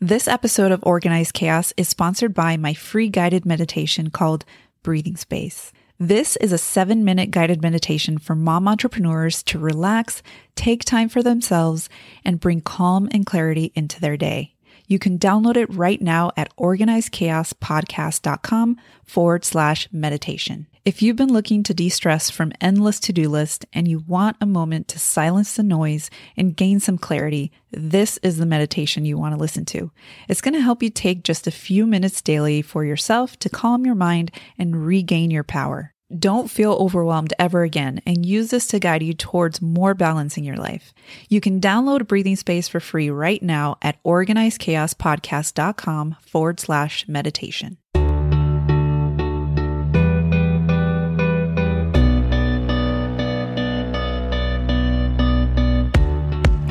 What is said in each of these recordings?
This episode of Organized Chaos is sponsored by my free guided meditation called Breathing Space. This is a seven minute guided meditation for mom entrepreneurs to relax, take time for themselves, and bring calm and clarity into their day. You can download it right now at organizedchaospodcast.com forward slash meditation. If you've been looking to de stress from endless to do list and you want a moment to silence the noise and gain some clarity, this is the meditation you want to listen to. It's going to help you take just a few minutes daily for yourself to calm your mind and regain your power. Don't feel overwhelmed ever again and use this to guide you towards more balance in your life. You can download Breathing Space for free right now at organizedchaospodcast.com forward slash meditation.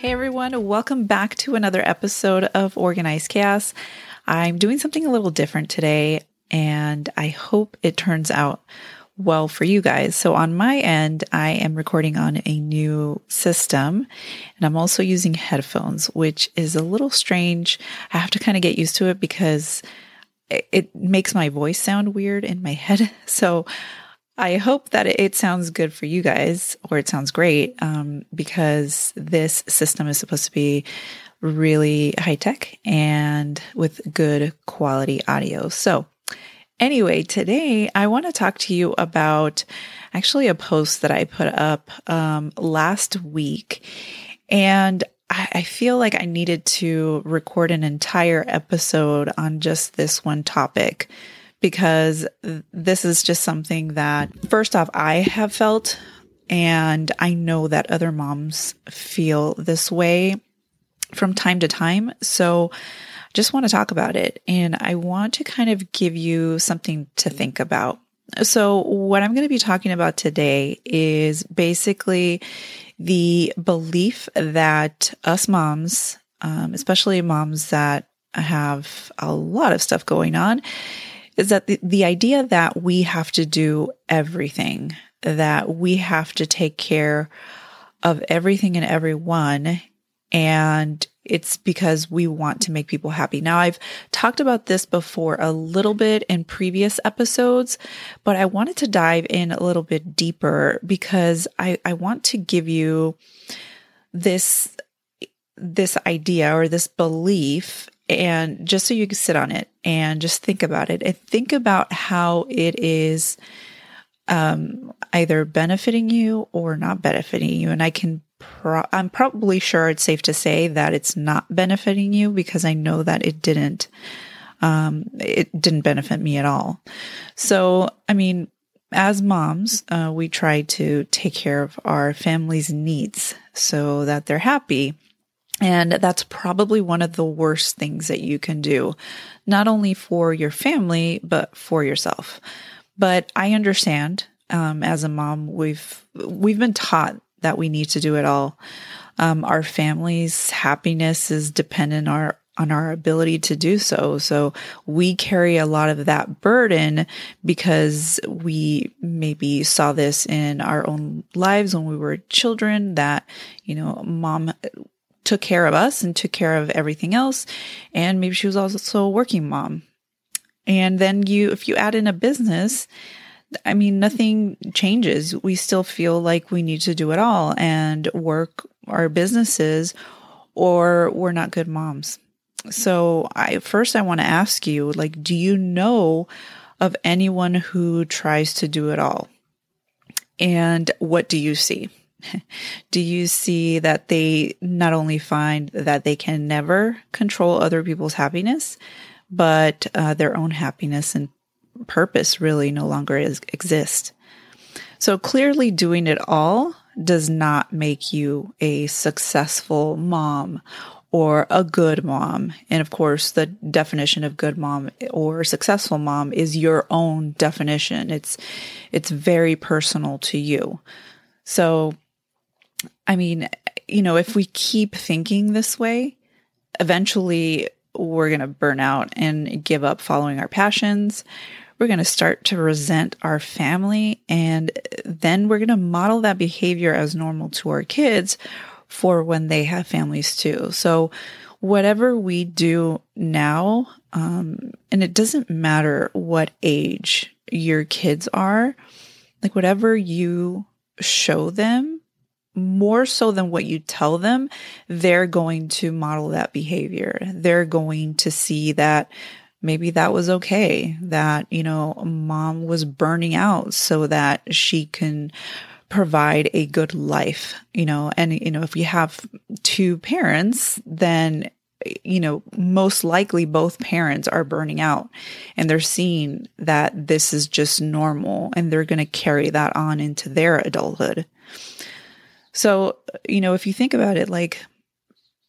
Hey everyone, welcome back to another episode of Organized Chaos. I'm doing something a little different today, and I hope it turns out well for you guys. So on my end, I am recording on a new system and I'm also using headphones, which is a little strange. I have to kind of get used to it because it makes my voice sound weird in my head. So I hope that it sounds good for you guys or it sounds great um, because this system is supposed to be really high tech and with good quality audio. So, anyway, today I want to talk to you about actually a post that I put up um, last week. And I, I feel like I needed to record an entire episode on just this one topic because this is just something that, first off, I have felt, and I know that other moms feel this way from time to time. So, just want to talk about it. And I want to kind of give you something to think about. So, what I'm going to be talking about today is basically the belief that us moms, um, especially moms that have a lot of stuff going on, is that the, the idea that we have to do everything, that we have to take care of everything and everyone. And it's because we want to make people happy. Now, I've talked about this before a little bit in previous episodes, but I wanted to dive in a little bit deeper because I, I want to give you this, this idea or this belief and just so you can sit on it and just think about it and think about how it is um, either benefiting you or not benefiting you. And I can, pro- I'm probably sure it's safe to say that it's not benefiting you because I know that it didn't. Um, it didn't benefit me at all. So, I mean, as moms, uh, we try to take care of our family's needs so that they're happy and that's probably one of the worst things that you can do, not only for your family, but for yourself. But I understand, um, as a mom, we've, we've been taught that we need to do it all. Um, our family's happiness is dependent on our, on our ability to do so. So we carry a lot of that burden because we maybe saw this in our own lives when we were children that, you know, mom took care of us and took care of everything else. And maybe she was also a working mom. And then you, if you add in a business, I mean, nothing changes. We still feel like we need to do it all and work our businesses or we're not good moms. So I first I want to ask you like do you know of anyone who tries to do it all? And what do you see? do you see that they not only find that they can never control other people's happiness, but uh, their own happiness and purpose really no longer is, exist? So clearly, doing it all does not make you a successful mom or a good mom. And of course, the definition of good mom or successful mom is your own definition. It's, it's very personal to you. So, I mean, you know, if we keep thinking this way, eventually we're going to burn out and give up following our passions. We're going to start to resent our family. And then we're going to model that behavior as normal to our kids for when they have families too. So, whatever we do now, um, and it doesn't matter what age your kids are, like whatever you show them, more so than what you tell them, they're going to model that behavior. They're going to see that maybe that was okay, that, you know, mom was burning out so that she can provide a good life, you know, and, you know, if you have two parents, then, you know, most likely both parents are burning out and they're seeing that this is just normal and they're going to carry that on into their adulthood. So, you know, if you think about it, like,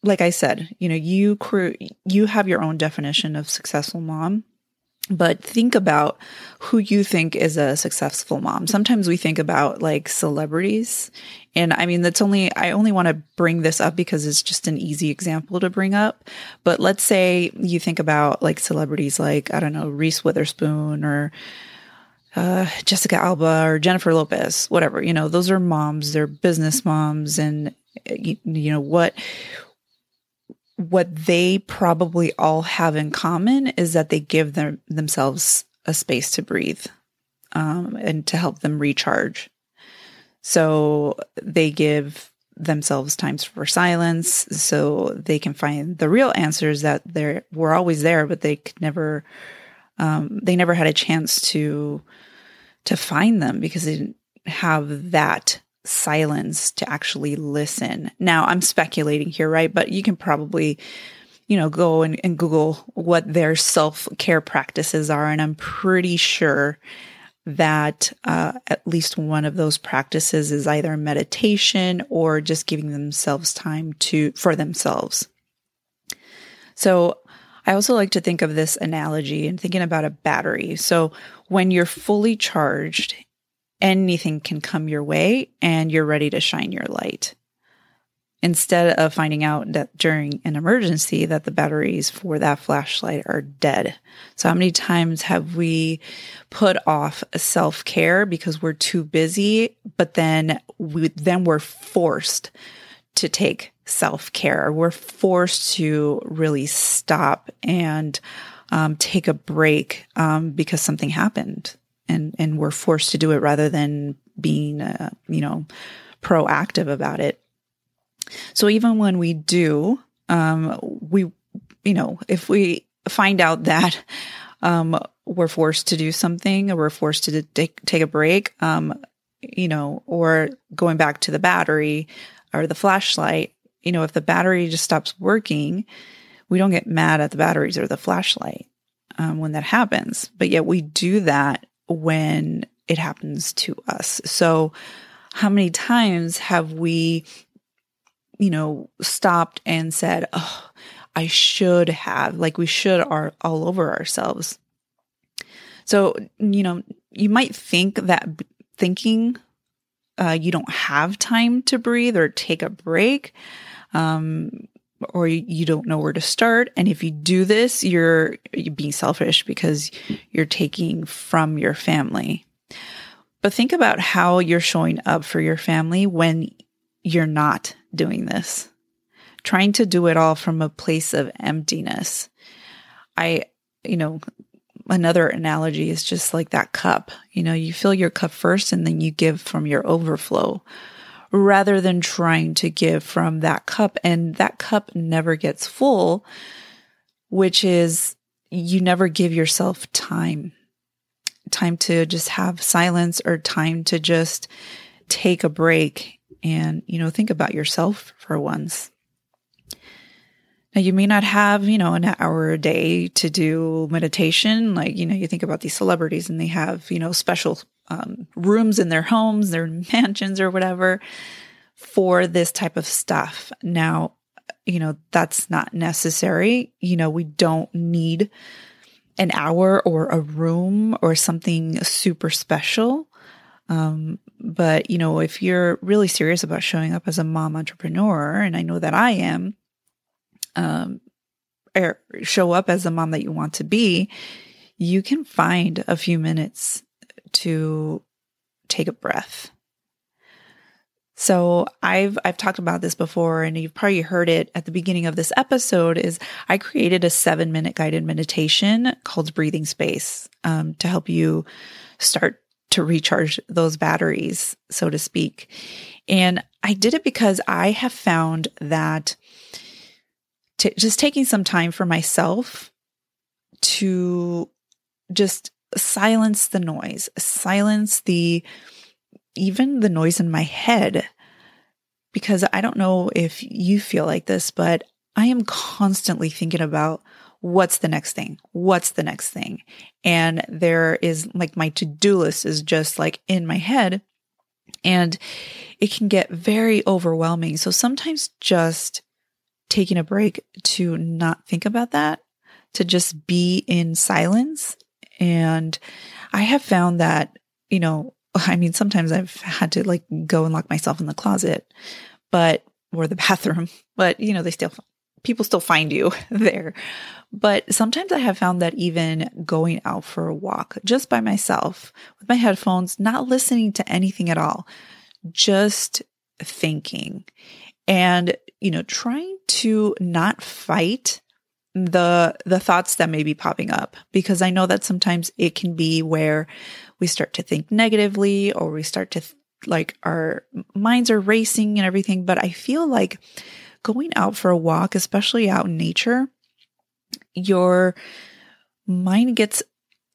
like I said, you know, you crew, you have your own definition of successful mom but think about who you think is a successful mom. Sometimes we think about like celebrities. And I mean, that's only, I only want to bring this up because it's just an easy example to bring up. But let's say you think about like celebrities like, I don't know, Reese Witherspoon or uh, Jessica Alba or Jennifer Lopez, whatever. You know, those are moms, they're business moms. And, you, you know, what, what they probably all have in common is that they give them, themselves a space to breathe um, and to help them recharge. So they give themselves times for silence so they can find the real answers that they were always there, but they could never, um, they never had a chance to, to find them because they didn't have that silence to actually listen. Now, I'm speculating here, right? But you can probably, you know, go and, and Google what their self care practices are. And I'm pretty sure that uh, at least one of those practices is either meditation or just giving themselves time to for themselves. So I also like to think of this analogy and thinking about a battery. So when you're fully charged anything can come your way and you're ready to shine your light. Instead of finding out that during an emergency that the batteries for that flashlight are dead. So how many times have we put off self-care because we're too busy, but then we then we're forced to take self-care. We're forced to really stop and um, take a break um, because something happened and and we're forced to do it rather than being uh, you know proactive about it so even when we do um, we you know if we find out that um, we're forced to do something or we're forced to take, take a break um, you know or going back to the battery or the flashlight you know if the battery just stops working we don't get mad at the batteries or the flashlight um, when that happens but yet we do that when it happens to us. So, how many times have we, you know, stopped and said, Oh, I should have, like we should are all over ourselves. So, you know, you might think that thinking uh, you don't have time to breathe or take a break. Um, or you don't know where to start. And if you do this, you're, you're being selfish because you're taking from your family. But think about how you're showing up for your family when you're not doing this, trying to do it all from a place of emptiness. I, you know, another analogy is just like that cup. You know, you fill your cup first and then you give from your overflow rather than trying to give from that cup. And that cup never gets full, which is you never give yourself time, time to just have silence or time to just take a break and, you know, think about yourself for once. Now, you may not have, you know, an hour a day to do meditation. Like, you know, you think about these celebrities and they have, you know, special um, rooms in their homes, their mansions, or whatever for this type of stuff. Now, you know, that's not necessary. You know, we don't need an hour or a room or something super special. Um, but, you know, if you're really serious about showing up as a mom entrepreneur, and I know that I am, um, or show up as the mom that you want to be, you can find a few minutes to take a breath. So I've I've talked about this before and you've probably heard it at the beginning of this episode is I created a 7-minute guided meditation called breathing space um, to help you start to recharge those batteries so to speak. And I did it because I have found that t- just taking some time for myself to just silence the noise, silence the even the noise in my head. Because I don't know if you feel like this, but I am constantly thinking about what's the next thing? What's the next thing? And there is like my to do list is just like in my head and it can get very overwhelming. So sometimes just taking a break to not think about that, to just be in silence. And I have found that, you know, I mean, sometimes I've had to like go and lock myself in the closet, but, or the bathroom, but, you know, they still, people still find you there. But sometimes I have found that even going out for a walk just by myself with my headphones, not listening to anything at all, just thinking and, you know, trying to not fight the the thoughts that may be popping up because I know that sometimes it can be where we start to think negatively or we start to th- like our minds are racing and everything but I feel like going out for a walk especially out in nature your mind gets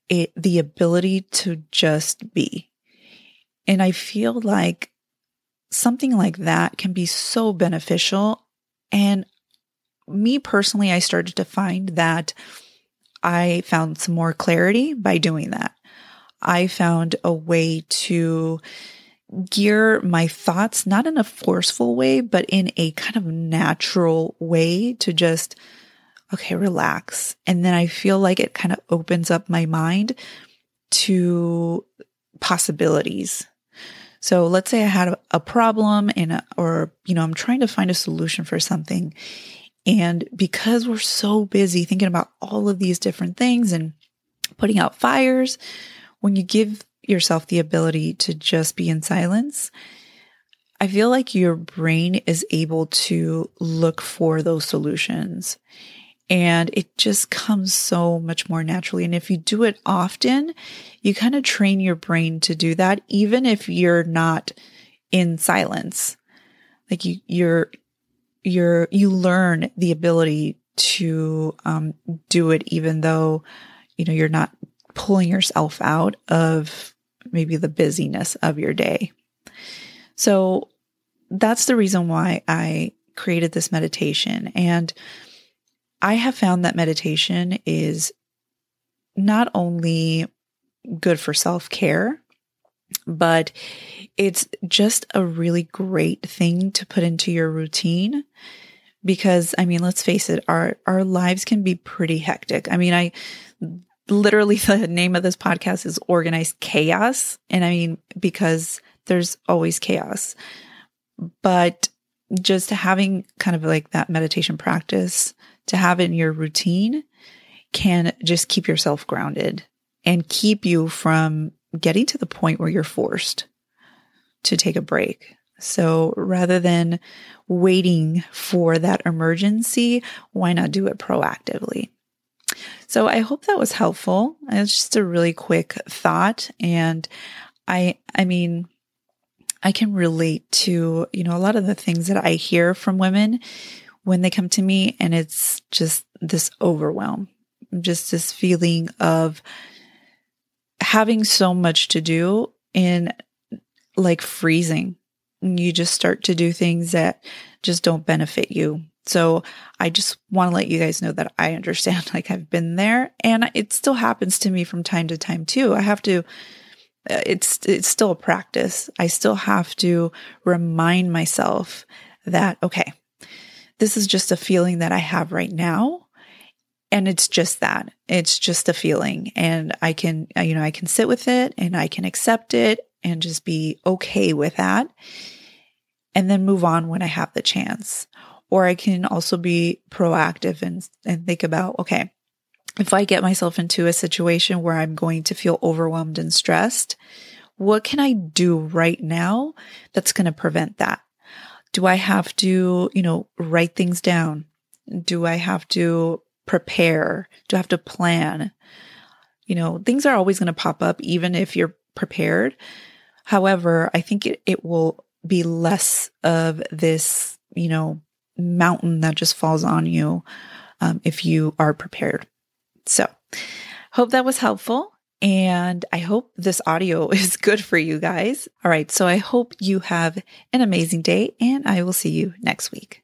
it, the ability to just be and I feel like something like that can be so beneficial. And me personally, I started to find that I found some more clarity by doing that. I found a way to gear my thoughts, not in a forceful way, but in a kind of natural way to just, okay, relax. And then I feel like it kind of opens up my mind to possibilities so let's say I had a problem and, or, you know, I'm trying to find a solution for something. And because we're so busy thinking about all of these different things and putting out fires, when you give yourself the ability to just be in silence, I feel like your brain is able to look for those solutions and it just comes so much more naturally. And if you do it often, you kind of train your brain to do that, even if you're not in silence. Like you, you're, you're, you learn the ability to um, do it, even though, you know, you're not pulling yourself out of maybe the busyness of your day. So that's the reason why I created this meditation. And I have found that meditation is not only good for self care, but it's just a really great thing to put into your routine because I mean, let's face it, our, our lives can be pretty hectic. I mean, I literally the name of this podcast is organized chaos. And I mean, because there's always chaos, but just having kind of like that meditation practice to have in your routine can just keep yourself grounded and keep you from getting to the point where you're forced to take a break. So rather than waiting for that emergency, why not do it proactively? So I hope that was helpful. It's just a really quick thought. And I, I mean, I can relate to, you know, a lot of the things that I hear from women when they come to me and it's just this overwhelm, just this feeling of having so much to do and like freezing. You just start to do things that just don't benefit you. So I just want to let you guys know that I understand, like I've been there and it still happens to me from time to time too. I have to, uh, it's, it's still a practice. I still have to remind myself that, okay, this is just a feeling that I have right now. And it's just that. It's just a feeling. And I can, uh, you know, I can sit with it and I can accept it and just be okay with that. And then move on when I have the chance. Or I can also be proactive and, and think about, okay, if I get myself into a situation where I'm going to feel overwhelmed and stressed, what can I do right now that's going to prevent that? Do I have to, you know, write things down? Do I have to prepare? Do I have to plan? You know, things are always going to pop up, even if you're prepared. However, I think it, it will be less of this, you know, mountain that just falls on you um, if you are prepared. So, hope that was helpful. And I hope this audio is good for you guys. All right. So I hope you have an amazing day and I will see you next week.